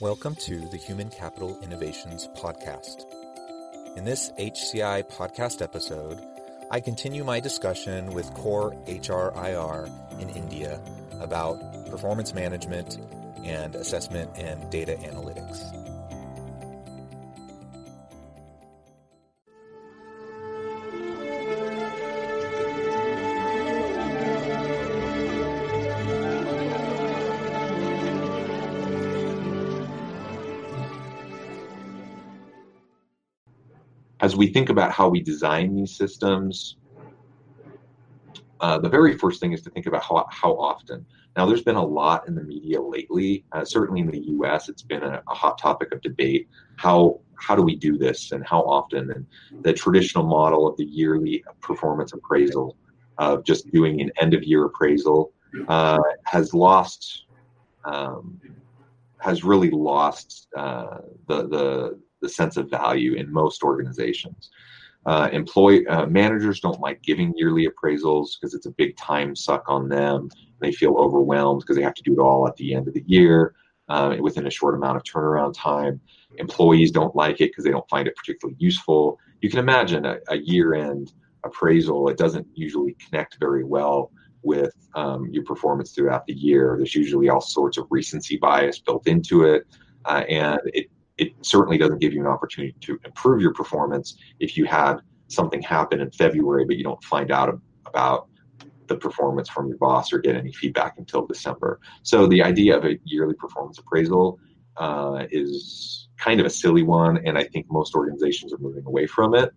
Welcome to the Human Capital Innovations Podcast. In this HCI podcast episode, I continue my discussion with Core HRIR in India about performance management and assessment and data analytics. As we think about how we design these systems, uh, the very first thing is to think about how, how often. Now, there's been a lot in the media lately. Uh, certainly in the U.S., it's been a, a, hot topic of debate. How how do we do this, and how often? And the traditional model of the yearly performance appraisal, of just doing an end of year appraisal, uh, has lost, um, has really lost uh, the the the sense of value in most organizations. Uh, employee uh, managers don't like giving yearly appraisals because it's a big time suck on them. They feel overwhelmed because they have to do it all at the end of the year uh, within a short amount of turnaround time. Employees don't like it because they don't find it particularly useful. You can imagine a, a year-end appraisal; it doesn't usually connect very well with um, your performance throughout the year. There's usually all sorts of recency bias built into it, uh, and it it certainly doesn't give you an opportunity to improve your performance if you had something happen in February, but you don't find out about the performance from your boss or get any feedback until December. So the idea of a yearly performance appraisal uh, is kind of a silly one, and I think most organizations are moving away from it.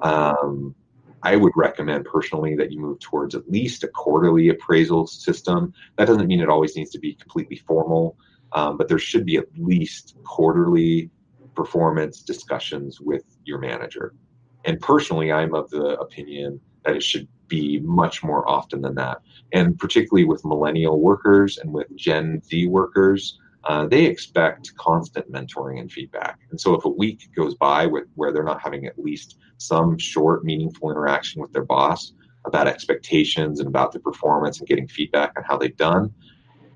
Um, I would recommend personally that you move towards at least a quarterly appraisal system. That doesn't mean it always needs to be completely formal um, but there should be at least quarterly performance discussions with your manager. And personally, I'm of the opinion that it should be much more often than that. And particularly with millennial workers and with Gen Z workers, uh, they expect constant mentoring and feedback. And so if a week goes by with, where they're not having at least some short, meaningful interaction with their boss about expectations and about the performance and getting feedback on how they've done,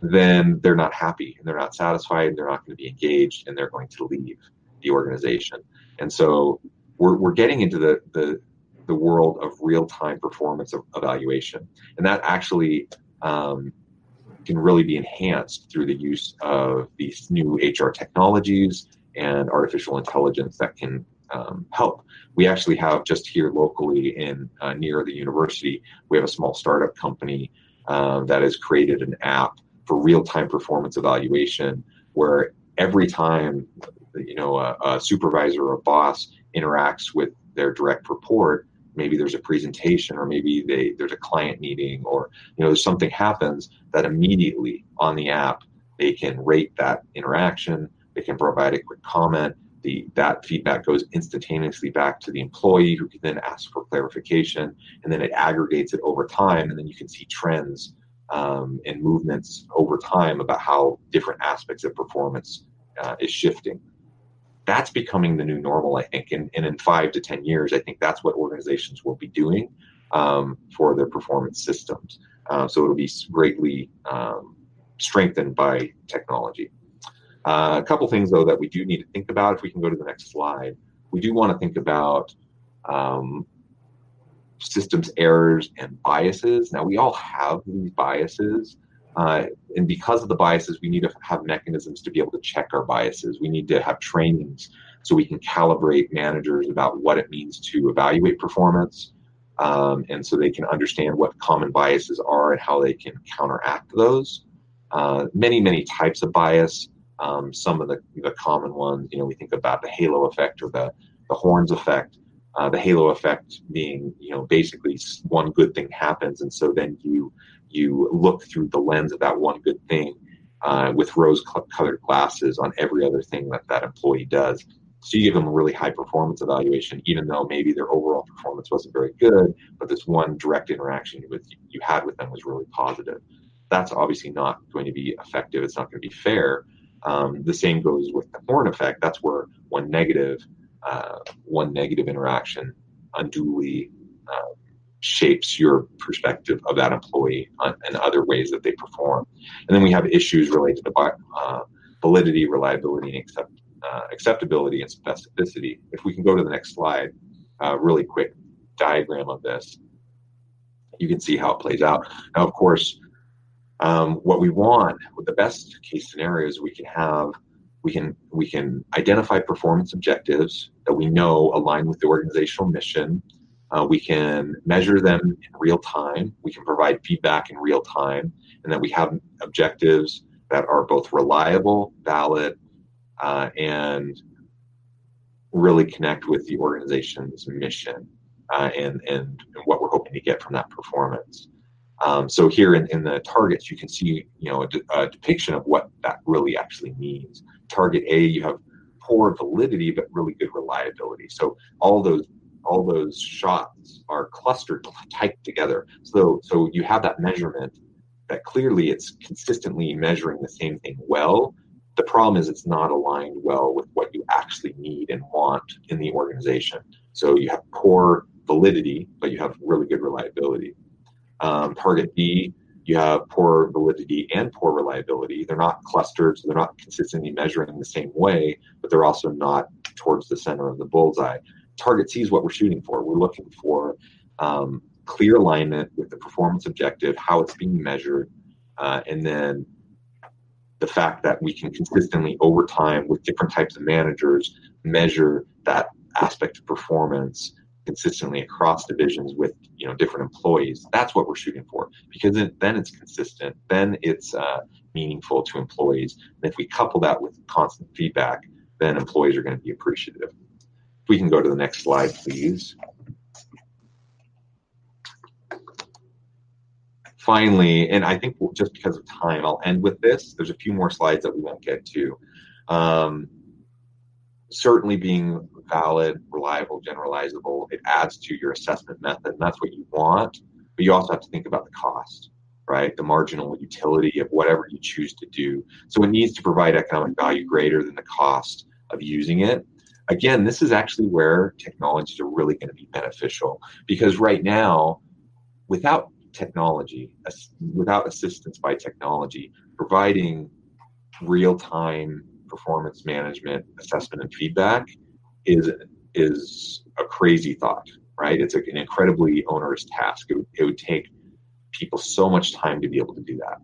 then they're not happy and they're not satisfied and they're not going to be engaged and they're going to leave the organization. And so we're, we're getting into the, the, the world of real time performance evaluation. And that actually um, can really be enhanced through the use of these new HR technologies and artificial intelligence that can um, help. We actually have just here locally in uh, near the university, we have a small startup company uh, that has created an app for real-time performance evaluation where every time you know a, a, supervisor or a boss interacts with their direct report maybe there's a presentation or maybe they there's a client meeting or you know something happens that immediately on the app they can rate that interaction they can provide a quick comment the that feedback goes instantaneously back to the employee who can then ask for clarification and then it aggregates it over time and then you can see trends um, and movements over time about how different aspects of performance uh, is shifting. That's becoming the new normal, I think. And, and in five to 10 years, I think that's what organizations will be doing um, for their performance systems. Uh, so it'll be greatly um, strengthened by technology. Uh, a couple things, though, that we do need to think about. If we can go to the next slide, we do want to think about um, systems errors and biases. Now, we all have these biases. Uh, and because of the biases, we need to have mechanisms to be able to check our biases. We need to have trainings so we can calibrate managers about what it means to evaluate performance. Um, and so they can understand what common biases are and how they can counteract those. Uh, many, many types of bias. Um, some of the, the common ones, you know, we think about the halo effect or the, the horns effect. Uh, the halo effect being, you know, basically one good thing happens, and so then you you look through the lens of that one good thing, uh, with rose-colored glasses on every other thing that that employee does. So you give them a really high performance evaluation, even though maybe their overall performance wasn't very good, but this one direct interaction with you had with them was really positive. That's obviously not going to be effective. It's not going to be fair. Um, the same goes with the horn effect. That's where one negative, uh, one negative interaction unduly uh, shapes your perspective of that employee and other ways that they perform. And then we have issues related to uh, validity, reliability, and accept, uh, acceptability and specificity. If we can go to the next slide, uh, really quick diagram of this, you can see how it plays out. Now, of course, um, what we want with the best case scenarios we can have we can we can identify performance objectives that we know align with the organizational mission. Uh, we can measure them in real time. We can provide feedback in real time and that we have objectives that are both reliable valid uh, and really connect with the organization's mission uh, and, and, and what we're hoping to get from that performance. Um, so here in, in the targets, you can see you know a, de- a, depiction of what that really actually means. Target A, you have poor validity but really good reliability. So all those all those shots are clustered tight together. So so you have that measurement that clearly it's consistently measuring the same thing well. The problem is it's not aligned well with what you actually need and want in the organization. So you have poor validity, but you have really good reliability. Um, target B, you have poor validity and poor reliability. They're not clustered, so they're not consistently measuring the same way, but they're also not towards the center of the bullseye. Target is what we're shooting for. We're looking for um, clear alignment with the performance objective, how it's being measured, uh, and then the fact that we can consistently over time with different types of managers measure that aspect of performance consistently across divisions with you know different employees. That's what we're shooting for. Because it, then it's consistent then it's uh, meaningful to employees. And if we couple that with constant feedback then employees are going to be appreciative. If we can go to the next slide please. Finally and i think just because of time i'll end with this. There's a few more slides that we won't get to. Um, certainly being valid, reliable, generalizable, it adds to your assessment method, and that's what you want. But you also have to think about the cost, right? The marginal utility of whatever you choose to do. So it needs to provide economic value greater than the cost of using it. Again, this is actually where technologies are really going to be beneficial because right now, without technology, without assistance by technology, providing real time performance management assessment and feedback is is a crazy thought right? It's an incredibly onerous task. It, it would take people so much time to be able to do that.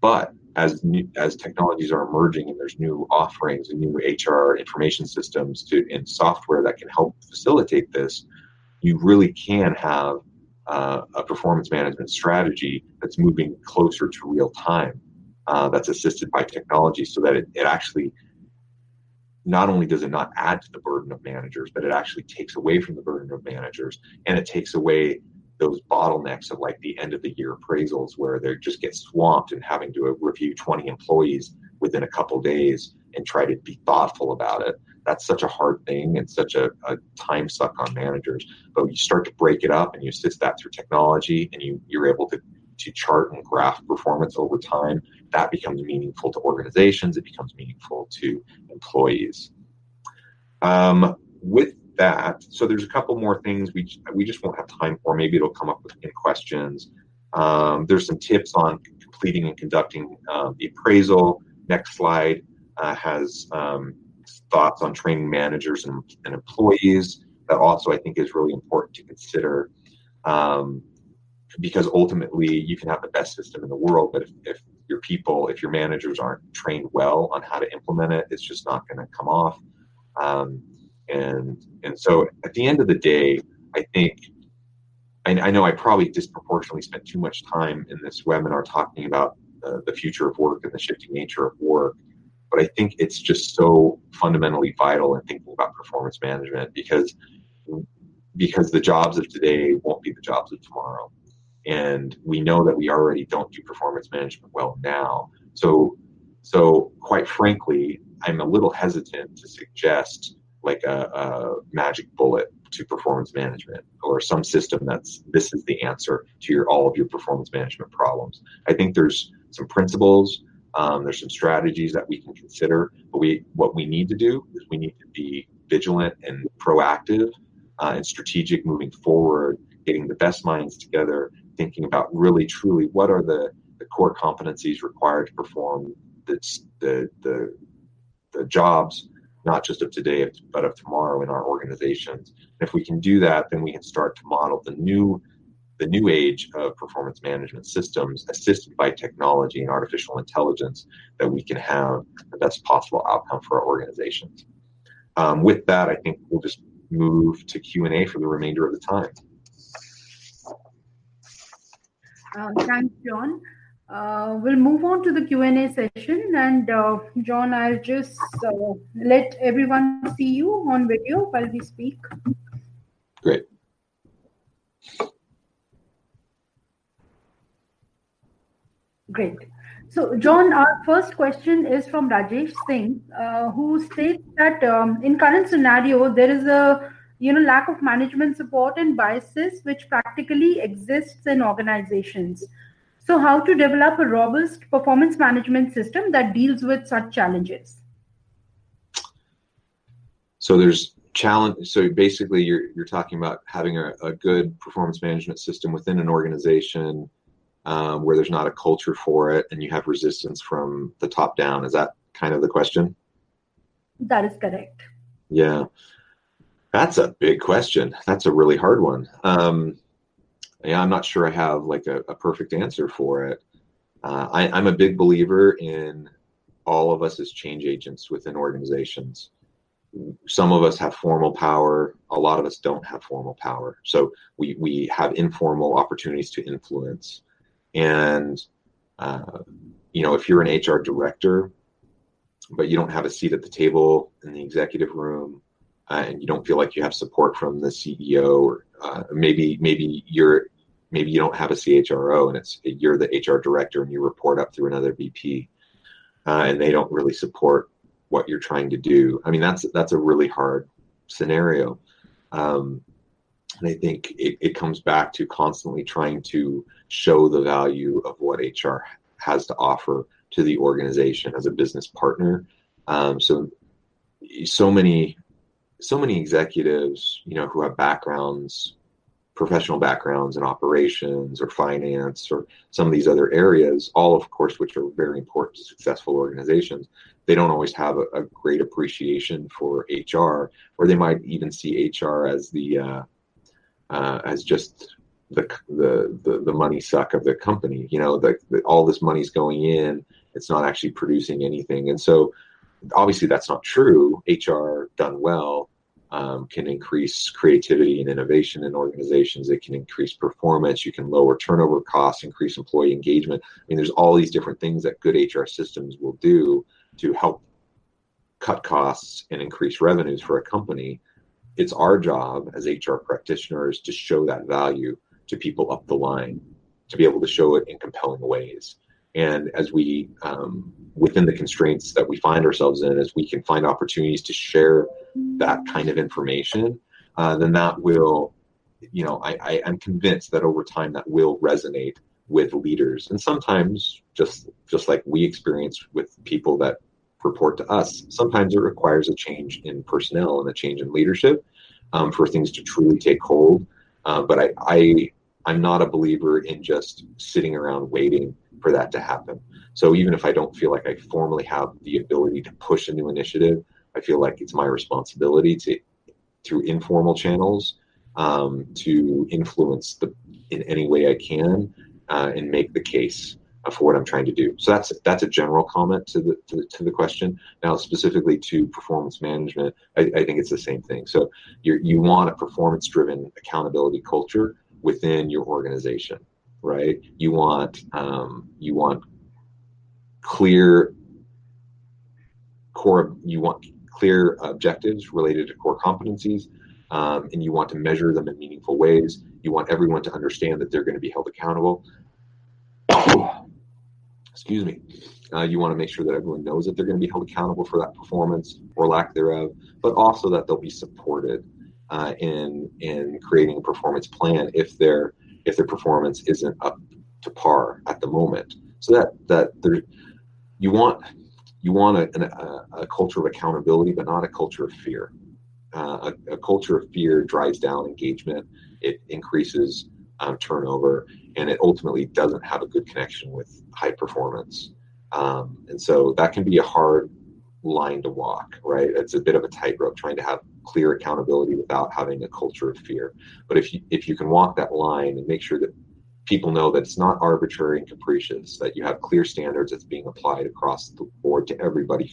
But as new, as technologies are emerging and there's new offerings and new HR information systems to and software that can help facilitate this, you really can have uh, a performance management strategy that's moving closer to real time uh, that's assisted by technology so that it, it actually not only does it not add to the burden of managers, but it actually takes away from the burden of managers and it takes away those bottlenecks of like the end of the year appraisals where they just get swamped and having to review 20 employees within a couple days and try to be thoughtful about it. That's such a hard thing and such a, a time suck on managers. But you start to break it up and you assist that through technology and you, you're able to to chart and graph performance over time, that becomes meaningful to organizations. It becomes meaningful to employees. Um, with that, so there's a couple more things we we just won't have time for. Maybe it'll come up in questions. Um, there's some tips on completing and conducting um, the appraisal. Next slide uh, has um, thoughts on training managers and, and, employees. That also I think is really important to consider. Um, because ultimately you can have the best system in the world, but if, if your people, if your managers aren't trained well on how to implement it, it's just not going to come off. Um, and and so at the end of the day, I think I, I, know I probably disproportionately spent too much time in this webinar talking about the, the future of work and the shifting nature of work, but I think it's just so fundamentally vital in thinking about performance management because because the jobs of today won't be the jobs of tomorrow and we know that we already don't do performance management well now. So So, quite frankly, I'm a little hesitant to suggest like a, a, magic bullet to performance management or some system that's this is the answer to your all of your performance management problems. I think there's some principles, um, there's some strategies that we can consider, but we what we need to do is we need to be vigilant and proactive uh, and strategic moving forward, getting the best minds together, thinking about really truly what are the, the core competencies required to perform the, the, the, jobs not just of today but of tomorrow in our organizations. And if we can do that, then we can start to model the new the new age of performance management systems assisted by technology and artificial intelligence that we can have the best possible outcome for our organizations. Um, with that, I think we'll just move to Q&A for the remainder of the time. Uh, thanks, John. Uh, we'll move on to the Q&A session. And uh, John, I'll just uh, let everyone see you on video while we speak. Great. Great. So, John, our first question is from Rajesh Singh, uh, who states that um, in current scenario there is a you know lack of management support and biases which practically exists in organizations. So, how to develop a robust performance management system that deals with such challenges? So there's challenge. So basically, you're you're talking about having a, a good performance management system within an organization um, where there's not a culture for it and you have resistance from the top down. Is that kind of the question? That is correct. Yeah. That's a big question. That's a really hard one. Um, yeah, I'm not sure I have like a, a perfect answer for it. Uh, I, I'm a big believer in all of us as change agents within organizations. Some of us have formal power. A lot of us don't have formal power. So we, we have informal opportunities to influence. And, uh, you know, if you're an HR director, but you don't have a seat at the table in the executive room, uh, and you don't feel like you have support from the CEO, or uh, maybe maybe you're maybe you don't have a CHRO, and it's you're the HR director, and you report up through another VP, uh, and they don't really support what you're trying to do. I mean, that's that's a really hard scenario. Um, and I think it, it comes back to constantly trying to show the value of what HR has to offer to the organization as a business partner. Um, so, so many, so many executives, you know, who have backgrounds, professional backgrounds in operations or finance or some of these other areas, all of course, which are very important to successful organizations. They don't always have a, a great appreciation for HR, or they might even see HR as the uh, uh, as just the, the the the money suck of the company. You know, the, the, all this money's going in, it's not actually producing anything, and so obviously that's not true. HR done well um, can increase creativity and innovation in organizations. It can increase performance. You can lower turnover costs, increase employee engagement. I mean, there's all these different things that good HR systems will do to help cut costs and increase revenues for a company it's our job as HR practitioners to show that value to people up the line, to be able to show it in compelling ways. And as we, um, within the constraints that we find ourselves in, as we can find opportunities to share that kind of information, uh, then that will, you know, I, I am convinced that over time that will resonate with leaders. And sometimes, just just like we experience with people that report to us. Sometimes it requires a change in personnel and a change in leadership um, for things to truly take hold. Uh, but I, I, I'm not a believer in just sitting around waiting for that to happen. So even if I don't feel like I formally have the ability to push a new initiative, I feel like it's my responsibility to, through informal channels, um, to influence the in any way I can uh, and make the case for what I'm trying to do. So that's that's a general comment to the to the, to the question. Now, specifically to performance management, I, I think it's the same thing. So you you want a performance driven accountability culture within your organization, right? You want um, you want clear core. You want clear objectives related to core competencies. Um, and you want to measure them in meaningful ways. You want everyone to understand that they're going to be held accountable excuse me Uh, you want to make sure that everyone knows that they're going to be held accountable for that performance or lack thereof, but also that they'll be supported uh, in in creating a performance plan if their if their performance isn't up to par at the moment. So that that there, you want you want a, a, a culture of accountability, but not a culture of fear. Uh, a, a, culture of fear drives down engagement. It increases um, turnover, and it ultimately doesn't have a good connection with high performance. Um, and so that can be a hard line to walk, right? It's a bit of a tightrope trying to have clear accountability without having a culture of fear. But if you if you can walk that line and make sure that people know that it's not arbitrary and capricious, that you have clear standards that's being applied across the board to everybody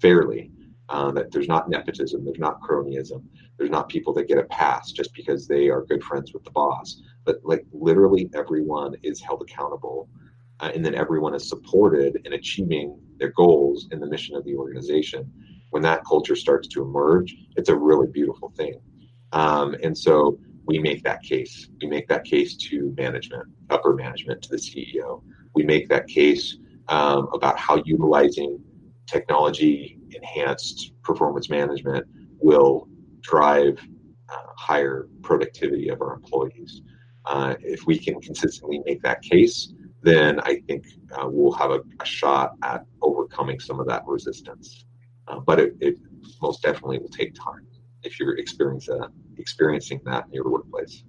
fairly, uh, that there's not nepotism, there's not cronyism, there's not people that get a pass just because they are good friends with the boss, but like literally everyone is held accountable. Uh, and then everyone is supported in achieving their goals in the mission of the organization. When that culture starts to emerge, it's a really beautiful thing. Um, and so we make that case. We make that case to management, upper management, to the CEO. We make that case um, about how utilizing technology enhanced performance management will drive uh, higher productivity of our employees. Uh, if we can consistently make that case, then I think uh, we'll have a, a, shot at overcoming some of that resistance. Uh, but it, it most definitely will take time if you're experiencing that, experiencing that in your workplace.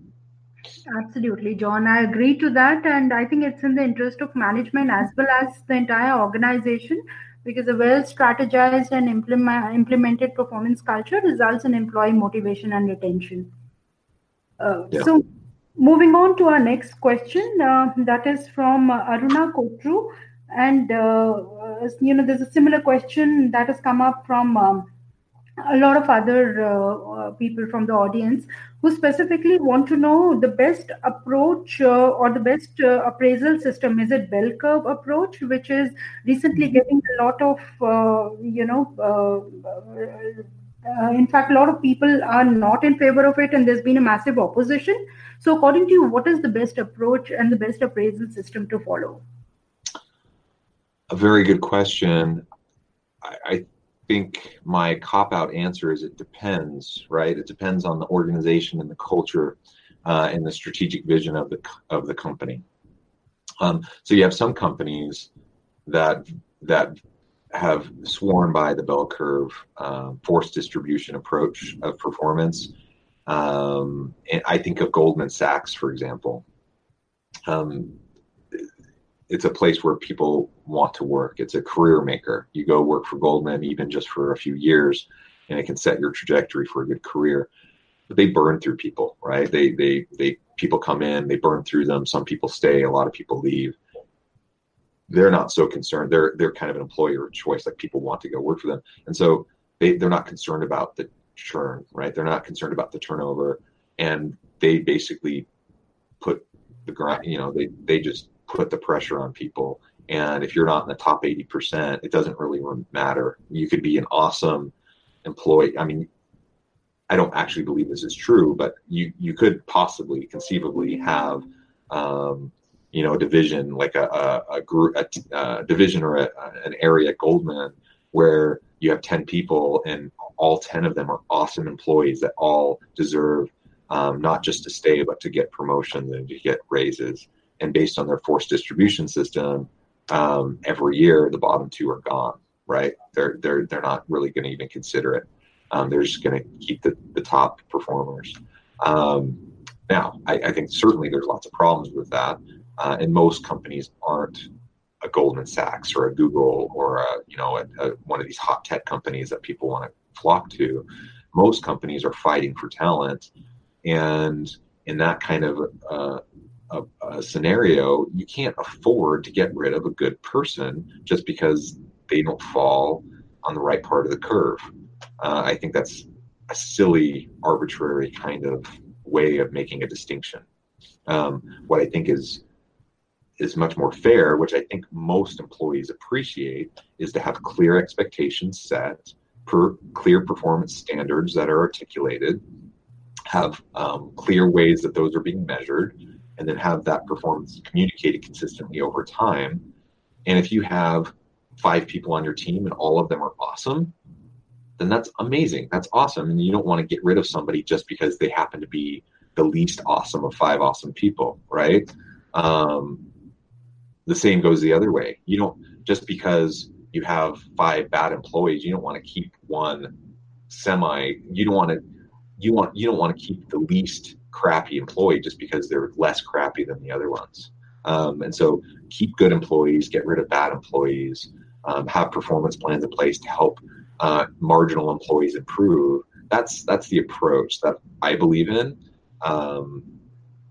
Absolutely, John. I agree to that. And I think it's in the interest of management as well as the entire organization because a well strategized and implement, implemented performance culture results in employee motivation and retention. Uh, yeah. So, moving on to our next question, uh, that is from uh, Aruna Kotru. And, uh, uh, you know, there's a similar question that has come up from. Um, a lot of other uh, uh, people from the audience who specifically want to know the best approach or the best appraisal system is it bell curve approach which is recently getting a lot of you know uh, in fact a lot of people are not in favor of it and there's been a massive opposition so according to you what is the best approach and the best appraisal system to follow a very good question I, I think my cop out answer is it depends, right? It depends on the organization and the culture uh, and the strategic vision of the of the company. Um, so you have some companies that that have sworn by the bell curve uh, force distribution approach of performance. Um, and I think of Goldman Sachs, for example. Um, it's a place where people want to work. It's a career maker. You go work for Goldman even just for a few years, and it can set your trajectory for a good career. But they burn through people, right? They they they people come in, they burn through them. Some people stay, a lot of people leave. They're not so concerned. They're they're kind of an employer of choice. Like people want to go work for them, and so they they're not concerned about the churn, right? They're not concerned about the turnover, and they basically put the grind. You know, they they just put the pressure on people. And if you're not in the top 80%, it doesn't really matter. You could be an awesome employee. I mean, I don't actually believe this is true, but you, you could possibly conceivably have, um, you know, a division like a, a, a group, a, a, division or an area at Goldman where you have 10 people and all 10 of them are awesome employees that all deserve um, not just to stay, but to get promotions and to get raises and based on their force distribution system, um, every year the bottom two are gone. Right? They're they're they're not really going to even consider it. Um, they're just going to keep the, the top performers. Um, now, I, I, think certainly there's lots of problems with that, uh, and most companies aren't a Goldman Sachs or a Google or a, you know a, a, one of these hot tech companies that people want to flock to. Most companies are fighting for talent, and in that kind of uh, a, a, scenario, you can't afford to get rid of a good person just because they don't fall on the right part of the curve. Uh, I think that's a silly, arbitrary kind of way of making a distinction. Um, what I think is is much more fair, which I think most employees appreciate, is to have clear expectations set, per clear performance standards that are articulated, have um, clear ways that those are being measured, and then have that performance communicated consistently over time And if you have five people on your team and all of them are awesome, then that's amazing. That's awesome. And you don't want to get rid of somebody just because they happen to be the least awesome of five awesome people, right? Um, the same goes the other way. You don't just because you have five bad employees, you don't want to keep one semi. You don't want to. You want you don't want to keep the least crappy employee just because they're less crappy than the other ones. Um, and so keep good employees, get rid of bad employees, um, have performance plans in place to help uh, marginal employees improve. That's that's the approach that I believe in. Um,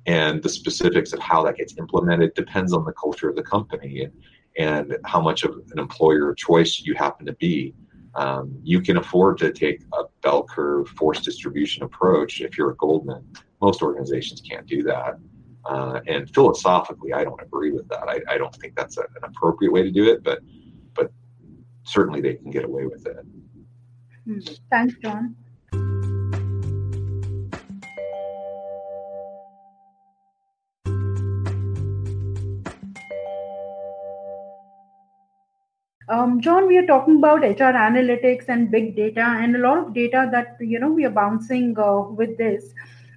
and the specifics of how that gets implemented depends on the culture of the company and, and how much of an employer of choice you happen to be. Um, you can afford to take a bell curve force distribution approach if you're a Goldman. Most organizations can't do that. Uh, and philosophically, I don't agree with that. I, I don't think that's a, an appropriate way to do it, but but certainly they can get away with it. Hmm. Thanks, John. Um, John, we are talking about HR analytics and big data, and a lot of data that you know we are bouncing uh, with this.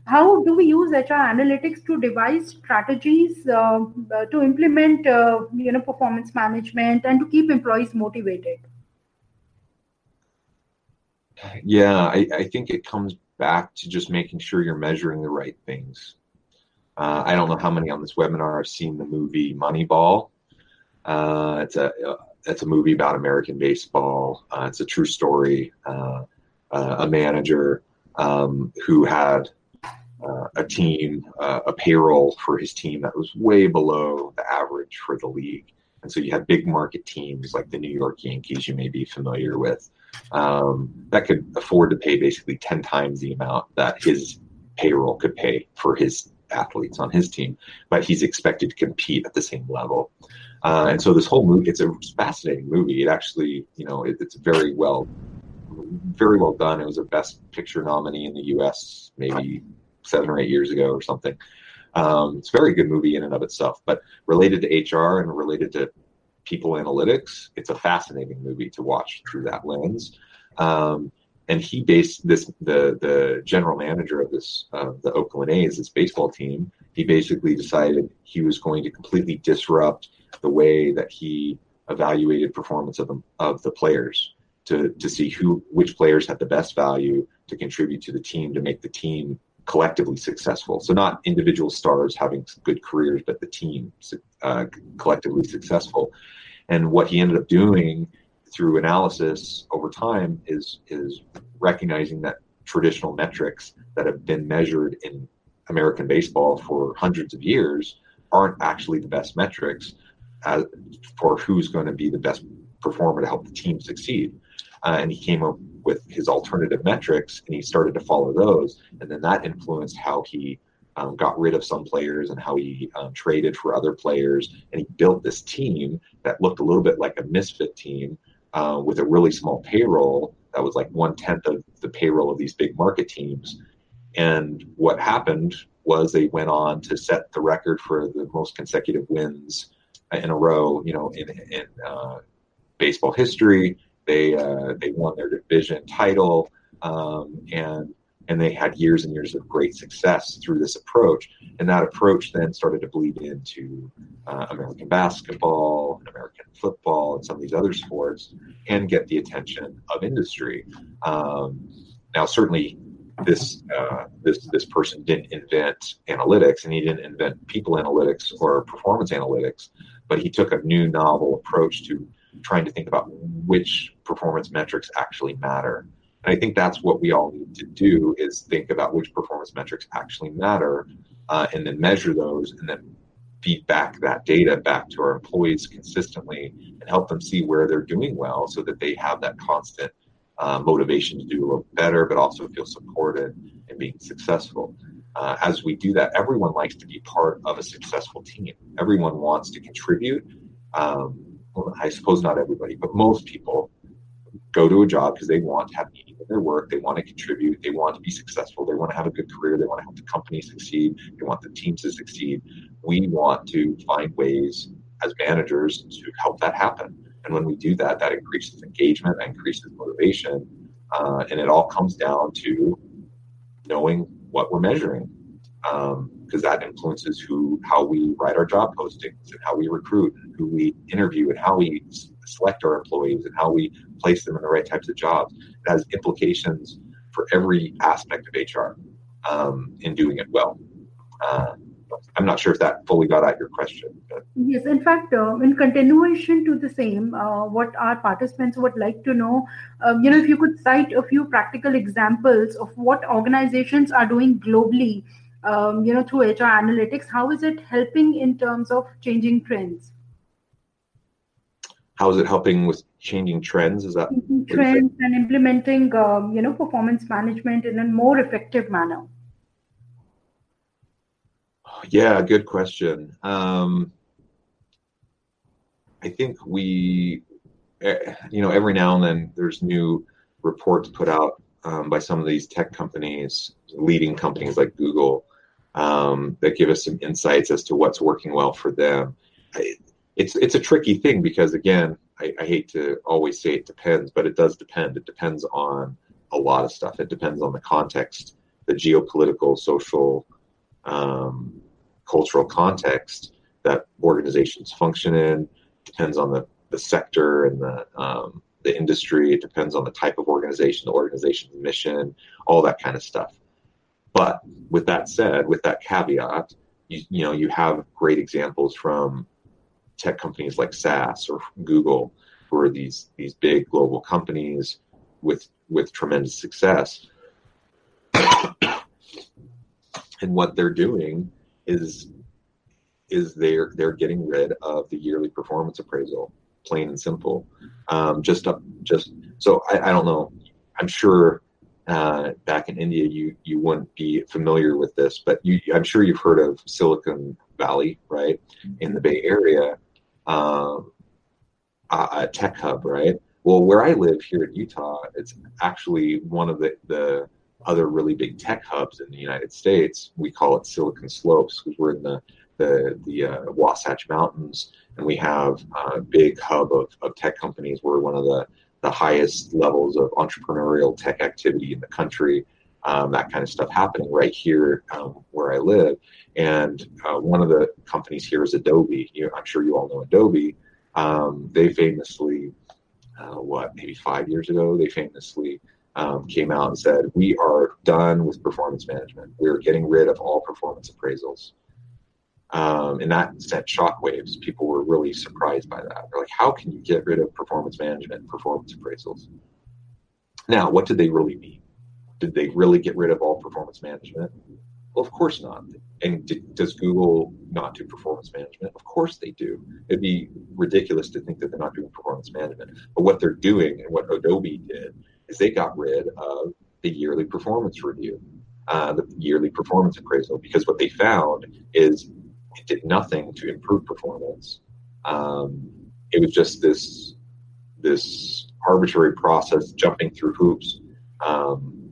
How do we use HR analytics to devise strategies uh, uh, to implement uh, you know performance management and to keep employees motivated? Yeah, I, I think it comes back to just making sure you're measuring the right things. Uh, I don't know how many on this webinar have seen the movie Moneyball. Uh, it's a it's a movie about American baseball. Uh, it's a true story. Uh, uh, a manager um, who had uh, a team, uh, a payroll for his team that was way below the average for the league. And so you had big market teams like the New York Yankees, you may be familiar with, um, that could afford to pay basically 10 times the amount that his payroll could pay for his athletes on his team, but he's expected to compete at the same level. Uh, and so this whole movie, it's a fascinating movie. It actually, you know, it, it's very well, very well done. It was a Best Picture nominee in the U.S. maybe seven or eight years ago or something. Um, it's a very good movie in and of itself, but related to HR and related to people analytics, it's a fascinating movie to watch through that lens. Um, and he based this the the general manager of this uh, the Oakland A's, this baseball team. He basically decided he was going to completely disrupt the way that he evaluated performance of the, of the players to, to see who which players had the best value to contribute to the team to make the team collectively successful. So not individual stars having good careers, but the team uh, collectively successful. And what he ended up doing through analysis over time is is recognizing that traditional metrics that have been measured in American baseball for hundreds of years aren't actually the best metrics as, for who's going to be the best performer to help the team succeed. Uh, and he came up with his alternative metrics and he started to follow those. And then that influenced how he um, got rid of some players and how he um, traded for other players. And he built this team that looked a little bit like a misfit team uh, with a really small payroll that was like one tenth of the payroll of these big market teams. And what happened was they went on to set the record for the most consecutive wins in a row, you know, in, in uh, baseball history. They uh, they won their division title, um, and and they had years and years of great success through this approach. And that approach then started to bleed into uh, American basketball, and American football, and some of these other sports, and get the attention of industry. Um, now, certainly, this uh, this this person didn't invent analytics, and he didn't invent people analytics or performance analytics but he took a new novel approach to trying to think about which performance metrics actually matter. And I think that's what we all need to do is think about which performance metrics actually matter uh, and then measure those and then feed back that data back to our employees consistently and help them see where they're doing well so that they have that constant uh, motivation to do a little better, but also feel supported in being successful uh, as we do that, everyone likes to be part of a successful team. Everyone wants to contribute. Um, well, I suppose not everybody, but most people go to a job because they want to have meaning in their work. They want to contribute. They want to be successful. They want to have a good career. They want to help the company succeed. They want the team to succeed. We want to find ways as managers to help that happen. And when we do that, that increases engagement, that increases motivation, uh, and it all comes down to knowing what we're measuring, because um, that influences who, how we write our job postings, and how we recruit, and who we interview, and how we select our employees, and how we place them in the right types of jobs. It has implications for every aspect of HR um, in doing it well. Uh, I'm not sure if that fully got at your question. But. Yes, in fact, uh, in continuation to the same, uh, what our participants would like to know, um, you know, if you could cite a few practical examples of what organizations are doing globally, um, you know, through HR analytics, how is it helping in terms of changing trends? How is it helping with changing trends? Is that trends and implementing, um, you know, performance management in a more effective manner? Yeah, good question. Um, I think we, eh, you know, every now and then there's new reports put out um, by some of these tech companies, leading companies like Google, um, that give us some insights as to what's working well for them. I, it's it's a tricky thing because again, I, I hate to always say it depends, but it does depend. It depends on a lot of stuff. It depends on the context, the geopolitical, social, um, cultural context that organizations function in. Depends on the, the sector and the um, the industry. It depends on the type of organization, the organization's mission, all that kind of stuff. But with that said, with that caveat, you, you know you have great examples from tech companies like SAS or Google, who are these these big global companies with with tremendous success. and what they're doing is is they're they're getting rid of the yearly performance appraisal, plain and simple. Um, just up, just so I, I don't know. I'm sure uh, back in India you you wouldn't be familiar with this, but you, I'm sure you've heard of Silicon Valley, right, in the Bay Area, um, a tech hub, right? Well, where I live here in Utah, it's actually one of the the other really big tech hubs in the United States. We call it Silicon Slopes because we're in the the, the uh, Wasatch Mountains, and we have a big hub of, of tech companies. We're one of the, the highest levels of entrepreneurial tech activity in the country. Um, that kind of stuff happening right here um, where I live. And uh, one of the companies here is Adobe. You, I'm sure you all know Adobe. Um, they famously, uh, what, maybe five years ago, they famously um, came out and said, We are done with performance management. We're getting rid of all performance appraisals. Um, and that sent shockwaves. People were really surprised by that. They're like, How can you get rid of performance management and performance appraisals? Now, what did they really mean? Did they really get rid of all performance management? Well, of course not. And did, does Google not do performance management? Of course they do. It'd be ridiculous to think that they're not doing performance management. But what they're doing and what Adobe did is they got rid of the yearly performance review, uh, the yearly performance appraisal, because what they found is it did nothing to improve performance. Um, it was just this this arbitrary process, jumping through hoops, um,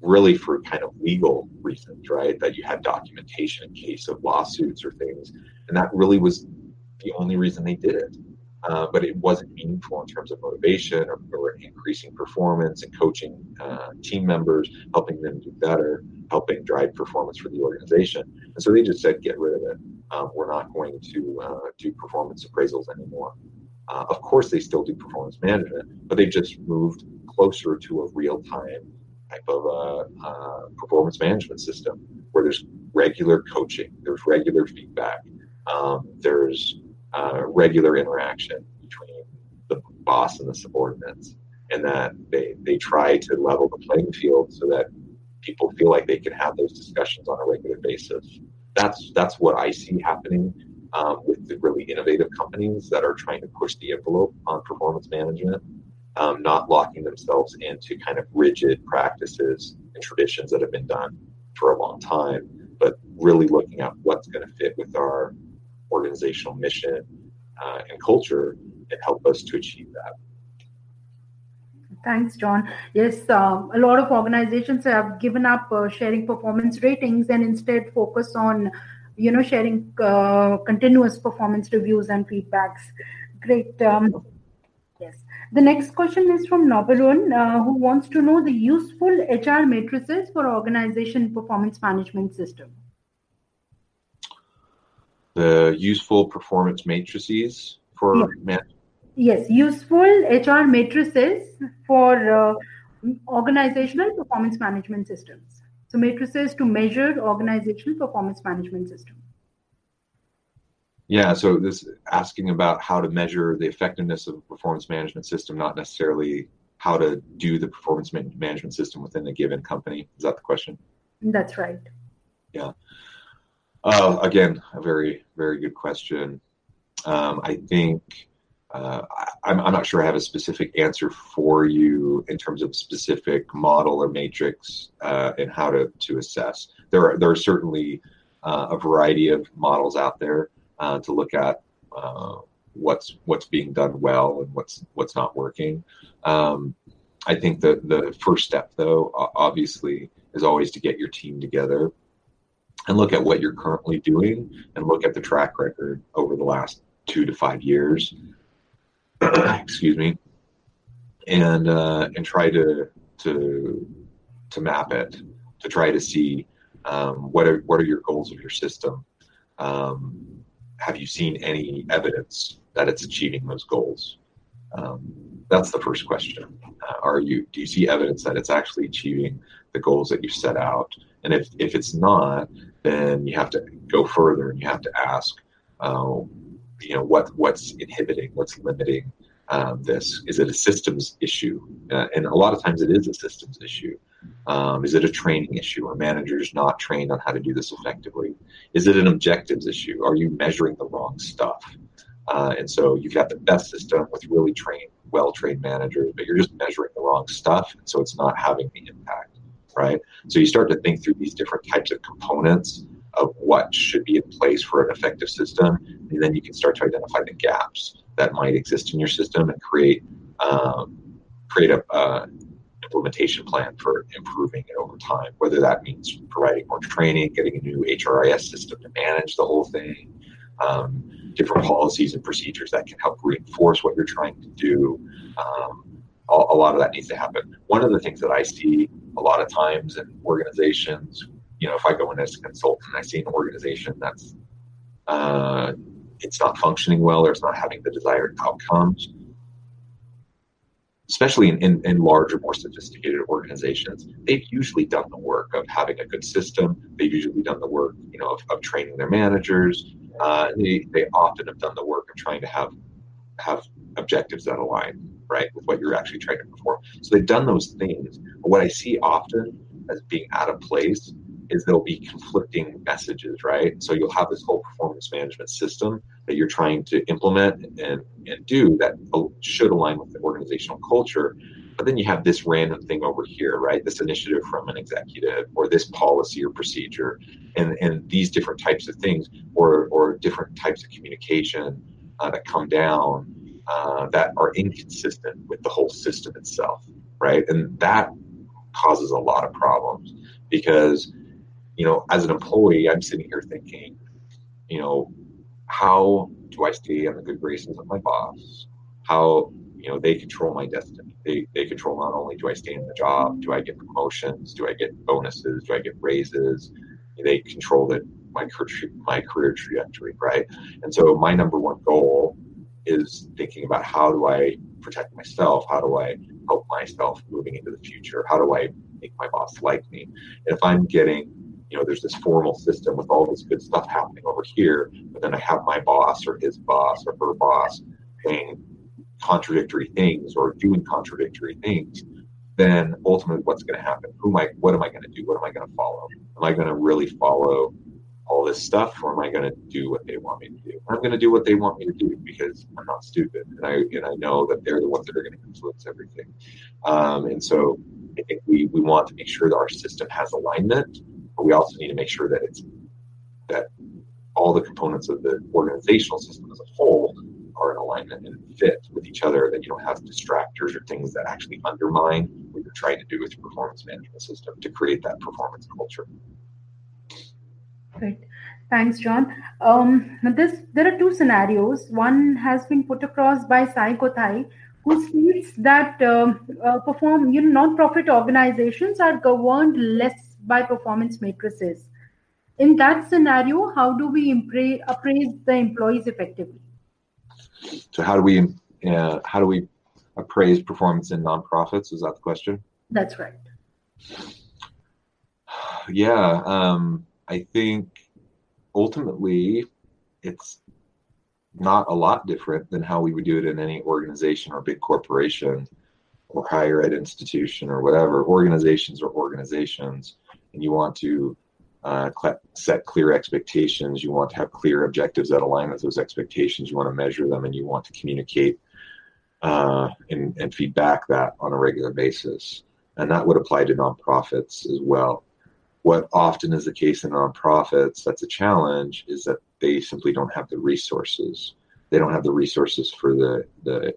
really for kind of legal reasons, right? That you had documentation in case of lawsuits or things, and that really was the only reason they did it uh, but it wasn't meaningful in terms of motivation or, or increasing performance and coaching uh, team members, helping them do better, helping drive performance for the organization. And so they just said, get rid of it. Um, we're not going to uh, do performance appraisals anymore. Uh, of course, they still do performance management, but they've just moved closer to a real time type of a, uh, performance management system where there's regular coaching, there's regular feedback, um, there's uh, regular interaction between the boss and the subordinates, and that they they try to level the playing field so that people feel like they can have those discussions on a regular basis. That's that's what I see happening um, with the really innovative companies that are trying to push the envelope on performance management, um, not locking themselves into kind of rigid practices and traditions that have been done for a long time, but really looking at what's going to fit with our organizational mission uh, and culture and help us to achieve that. Thanks, John. Yes, uh, a lot of organizations have given up uh, sharing performance ratings and instead focus on you know sharing uh, continuous performance reviews and feedbacks great um, yes the next question is from Nobarun, uh, who wants to know the useful hr matrices for organization performance management system the useful performance matrices for yeah. man- yes useful hr matrices for uh, organizational performance management systems so matrices to measure organizational performance management system. Yeah, so this asking about how to measure the effectiveness of a performance management system, not necessarily how to do the performance management system within a given company. Is that the question? That's right. Yeah. Uh, again, a very, very good question. Um, I think uh, I, am not sure I have a specific answer for you in terms of specific model or matrix uh, and how to, to assess. There are there are certainly uh, a variety of models out there uh, to look at uh, what's what's being done well and what's what's not working. Um, I think that the first step, though, obviously, is always to get your team together and look at what you're currently doing and look at the track record over the last two to five years excuse me, and uh, and try to to to map it to try to see um, what are what are your goals of your system. Um, have you seen any evidence that it's achieving those goals? Um, that's the first question. Uh, are you do you see evidence that it's actually achieving the goals that you set out? And if if it's not, then you have to go further and you have to ask, uh, you know what what's inhibiting what's limiting um, this? Is it a systems issue? Uh, and a lot of times it is a systems issue. Um, is it a training issue? Are managers not trained on how to do this effectively? Is it an objectives issue? Are you measuring the wrong stuff? Uh, and so you've got the best system with really trained well trained managers but you're just measuring the wrong stuff and so it's not having the impact right so you start to think through these different types of components of what should be in place for an effective system, and then you can start to identify the gaps that might exist in your system and create um, create a uh, implementation plan for improving it over time. Whether that means providing more training, getting a new HRIS system to manage the whole thing, um, different policies and procedures that can help reinforce what you're trying to do. Um, a, a lot of that needs to happen. One of the things that I see a lot of times in organizations you know, if I go in as a consultant, and I see an organization that's uh, it's not functioning well or it's not having the desired outcomes, especially in, in, in larger, more sophisticated organizations, they've usually done the work of having a good system. They've usually done the work, you know, of, of training their managers. Uh, they, they often have done the work of trying to have have objectives that align right with what you're actually trying to perform. So they've done those things. But what I see often as being out of place is there'll be conflicting messages, right? So you'll have this whole performance management system that you're trying to implement and, and do that should align with the organizational culture. But then you have this random thing over here, right? This initiative from an executive or this policy or procedure and, and these different types of things or, or different types of communication uh, that come down uh, that are inconsistent with the whole system itself, right? And that causes a lot of problems because you know, as an employee, I'm sitting here thinking, you know, how do I stay on the good graces of my boss? How, you know, they control my destiny. They, they control not only do I stay in the job, do I get promotions, do I get bonuses, do I get raises? They control the, my career, my career trajectory, right? And so my number one goal is thinking about how do I protect myself? How do I help myself moving into the future? How do I make my boss like me? And if I'm getting you know, there's this formal system with all this good stuff happening over here, but then I have my boss or his boss or her boss saying contradictory things or doing contradictory things, then ultimately what's going to happen? Who am I? What am I going to do? What am I going to follow? Am I going to really follow all this stuff, or am I going to do what they want me to do? I'm going to do what they want me to do because I'm not stupid, and I and I know that they're the ones that are going to influence everything. Um, and so I think we we want to make sure that our system has alignment but we also need to make sure that it's that all the components of the organizational system as a whole are in alignment and fit with each other, that you don't have distractors or things that actually undermine what you're trying to do with your performance management system to create that performance culture. Right. Thanks, John. Um, this there are two scenarios. One has been put across by Sai Kothai, who states that uh, uh, perform you know non-profit organizations are governed less by performance matrices. In that scenario, how do we impra- appraise the employees effectively? So how do we uh, how do we appraise performance in nonprofits? Is that the question? That's right. Yeah, um, I think ultimately it's not a lot different than how we would do it in any organization or big corporation or higher ed institution or whatever. Organizations are organizations, and you want to uh, set clear expectations. You want to have clear objectives that align with those expectations. You want to measure them, and you want to communicate uh, and, and feedback that on a regular basis. And that would apply to nonprofits as well what often is the case in nonprofits that's a challenge is that they simply don't have the resources. They don't have the resources for the the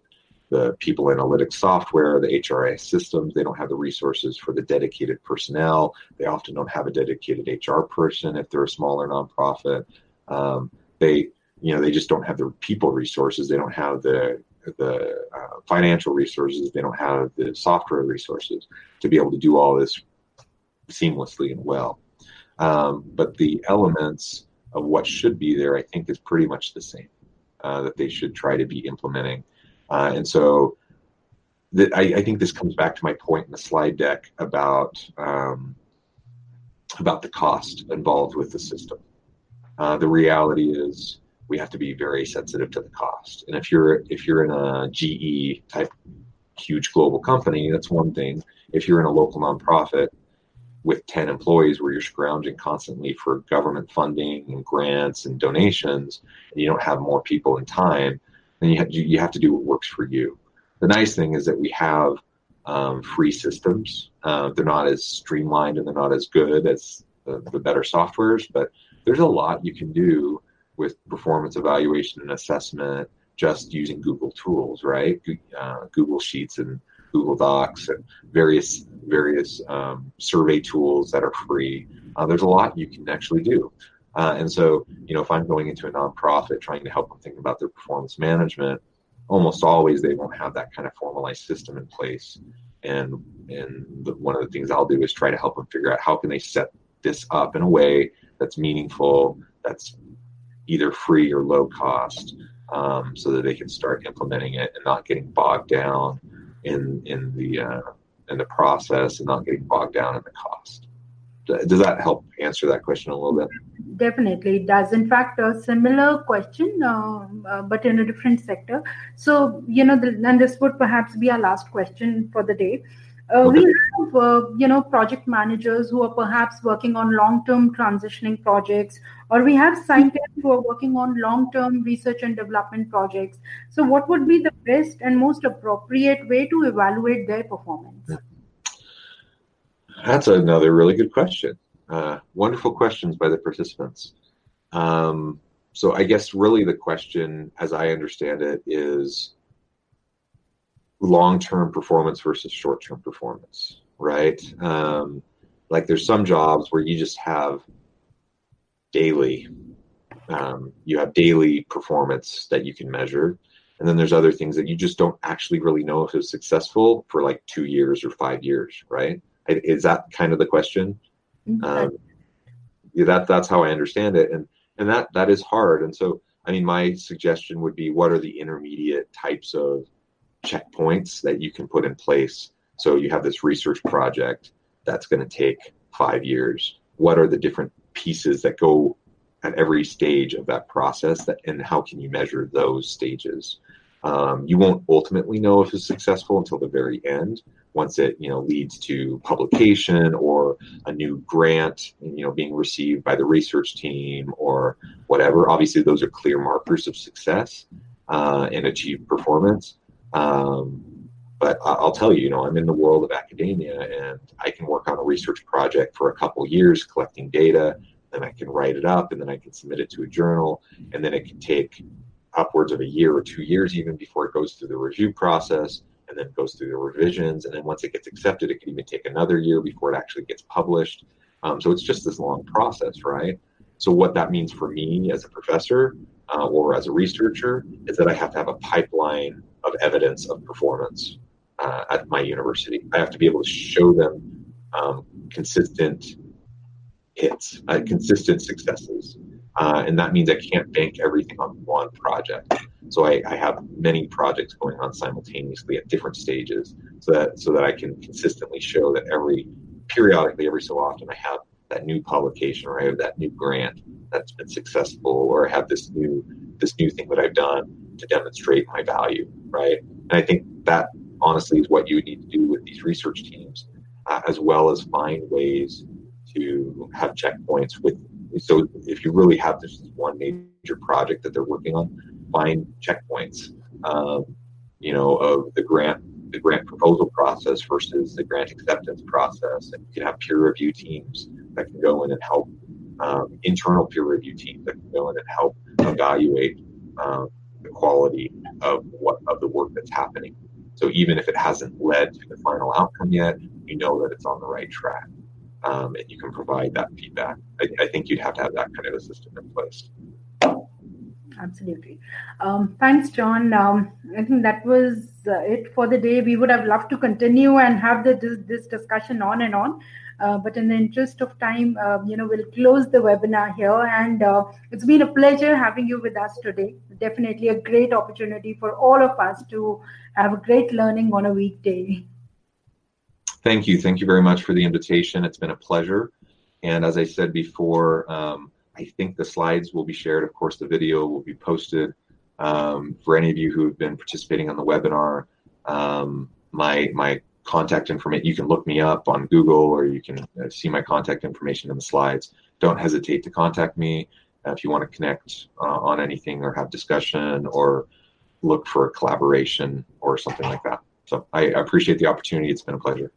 the people analytics software, the HRIS systems. They don't have the resources for the dedicated personnel. They often don't have a dedicated HR person if they're a smaller nonprofit. Um, they, you know, they just don't have the people resources. They don't have the the uh, financial resources. They don't have the software resources to be able to do all this seamlessly and well. Um, but the elements of what should be there, I think, is pretty much the same uh, that they should try to be implementing. Uh, and so I, I, think this comes back to my point in the slide deck about um, about the cost involved with the system. Uh, the reality is we have to be very sensitive to the cost. And if you're if you're in a GE type huge global company, that's one thing. If you're in a local nonprofit, with 10 employees where you're scrounging constantly for government funding and grants and donations and you don't have more people and time then you have, you have to do what works for you. The nice thing is that we have um, free systems. Uh, they're not as streamlined and they're not as good as the, the, better softwares but there's a lot you can do with performance evaluation and assessment just using google tools right? Uh, google sheets and Google Docs and various various um, survey tools that are free. Uh, there's a lot you can actually do. Uh, and so, you know, if I'm going into a nonprofit trying to help them think about their performance management, almost always they won't have that kind of formalized system in place. And and the, one of the things I'll do is try to help them figure out how can they set this up in a way that's meaningful, that's either free or low cost, um, so that they can start implementing it and not getting bogged down in in the uh, in the process and not getting bogged down in the cost. Does that help answer that question a little bit? Definitely, it does. In fact, a similar question, uh, uh, but in a different sector. So, you know, the, and this would perhaps be our last question for the day. Uh, okay. We have, uh, you know, project managers who are perhaps working on long-term transitioning projects, or we have scientists who are working on long-term research and development projects. So, what would be the best and most appropriate way to evaluate their performance? That's another really good question. Uh, wonderful questions by the participants. Um, so, I guess really the question, as I understand it, is long-term performance versus short-term performance, right? Um, like there's some jobs where you just have daily, um, you have daily performance that you can measure, and then there's other things that you just don't actually really know if it's successful for like two years or five years, right? Is that kind of the question? Mm-hmm. Um, yeah, that that's how I understand it, and and that that is hard. And so, I mean, my suggestion would be, what are the intermediate types of checkpoints that you can put in place. So you have this research project that's going to take five years. What are the different pieces that go at every stage of that process that, and how can you measure those stages? Um, you won't ultimately know if it's successful until the very end once it you know leads to publication or a new grant you know being received by the research team or whatever obviously those are clear markers of success uh, and achieved performance um, but I'll tell you, you know, I'm in the world of academia and I can work on a research project for a couple years collecting data, then I can write it up and then I can submit it to a journal, and then it can take upwards of a year or two years even before it goes through the review process and then goes through the revisions. And then once it gets accepted, it can even take another year before it actually gets published. Um, so it's just this long process, right? So what that means for me as a professor uh, or as a researcher is that I have to have a pipeline of evidence of performance uh, at my university. I have to be able to show them um, consistent hits, uh, consistent successes. Uh, and that means I can't bank everything on one project. So I, I, have many projects going on simultaneously at different stages, so that so that I can consistently show that every periodically, every so often, I have that new publication or I have that new grant that's been successful, or I have this new this new thing that I've done to demonstrate my value, right? And I think that honestly is what you need to do with these research teams, uh, as well as find ways to have checkpoints with. So if you really have this one major project that they're working on, find checkpoints. Um, you know, of the grant the grant proposal process versus the grant acceptance process, and you can have peer review teams that can go in and help um, internal peer review teams that can go in and help evaluate um, quality of what of the work that's happening. So even if it hasn't led to the final outcome yet, you know that it's on the right track, um, and you can provide that feedback. I, I, think you'd have to have that kind of a system in place. Absolutely. Um, thanks, John. Um, I think that was uh, it for the day. We would have loved to continue and have the, this, this discussion on and on. Uh, but in the interest of time, uh, you know, we'll close the webinar here. And uh, it's been a pleasure having you with us today. Definitely a great opportunity for all of us to have a great learning on a weekday. Thank you. Thank you very much for the invitation. It's been a pleasure. And as I said before, um, I think the slides will be shared. Of course, the video will be posted. Um, for any of you who have been participating on the webinar, um, my my contact information. You can look me up on Google or you can uh, see my contact information in the slides. Don't hesitate to contact me uh, if you want to connect uh, on anything or have discussion or look for a collaboration or something like that. So I appreciate the opportunity. It's been a pleasure.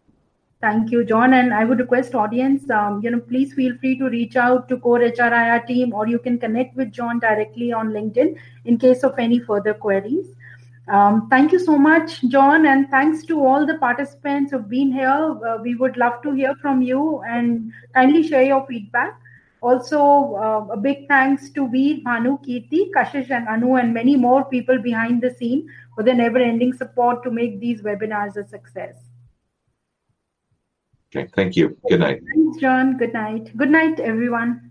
Thank you, John. And I would request audience, um, you know, please feel free to reach out to Core HRIR team or you can connect with John directly on LinkedIn in case of any further queries. Um, thank you so much, John, and thanks to all the participants who've been here. Uh, we would love to hear from you and kindly share your feedback. Also, uh, a big thanks to Veer, Bhanu, Kirti, Kashish, and Anu, and many more people behind the scene for their never-ending support to make these webinars a success. Okay, thank you. Good night. Thanks, John. Good night. Good night, everyone.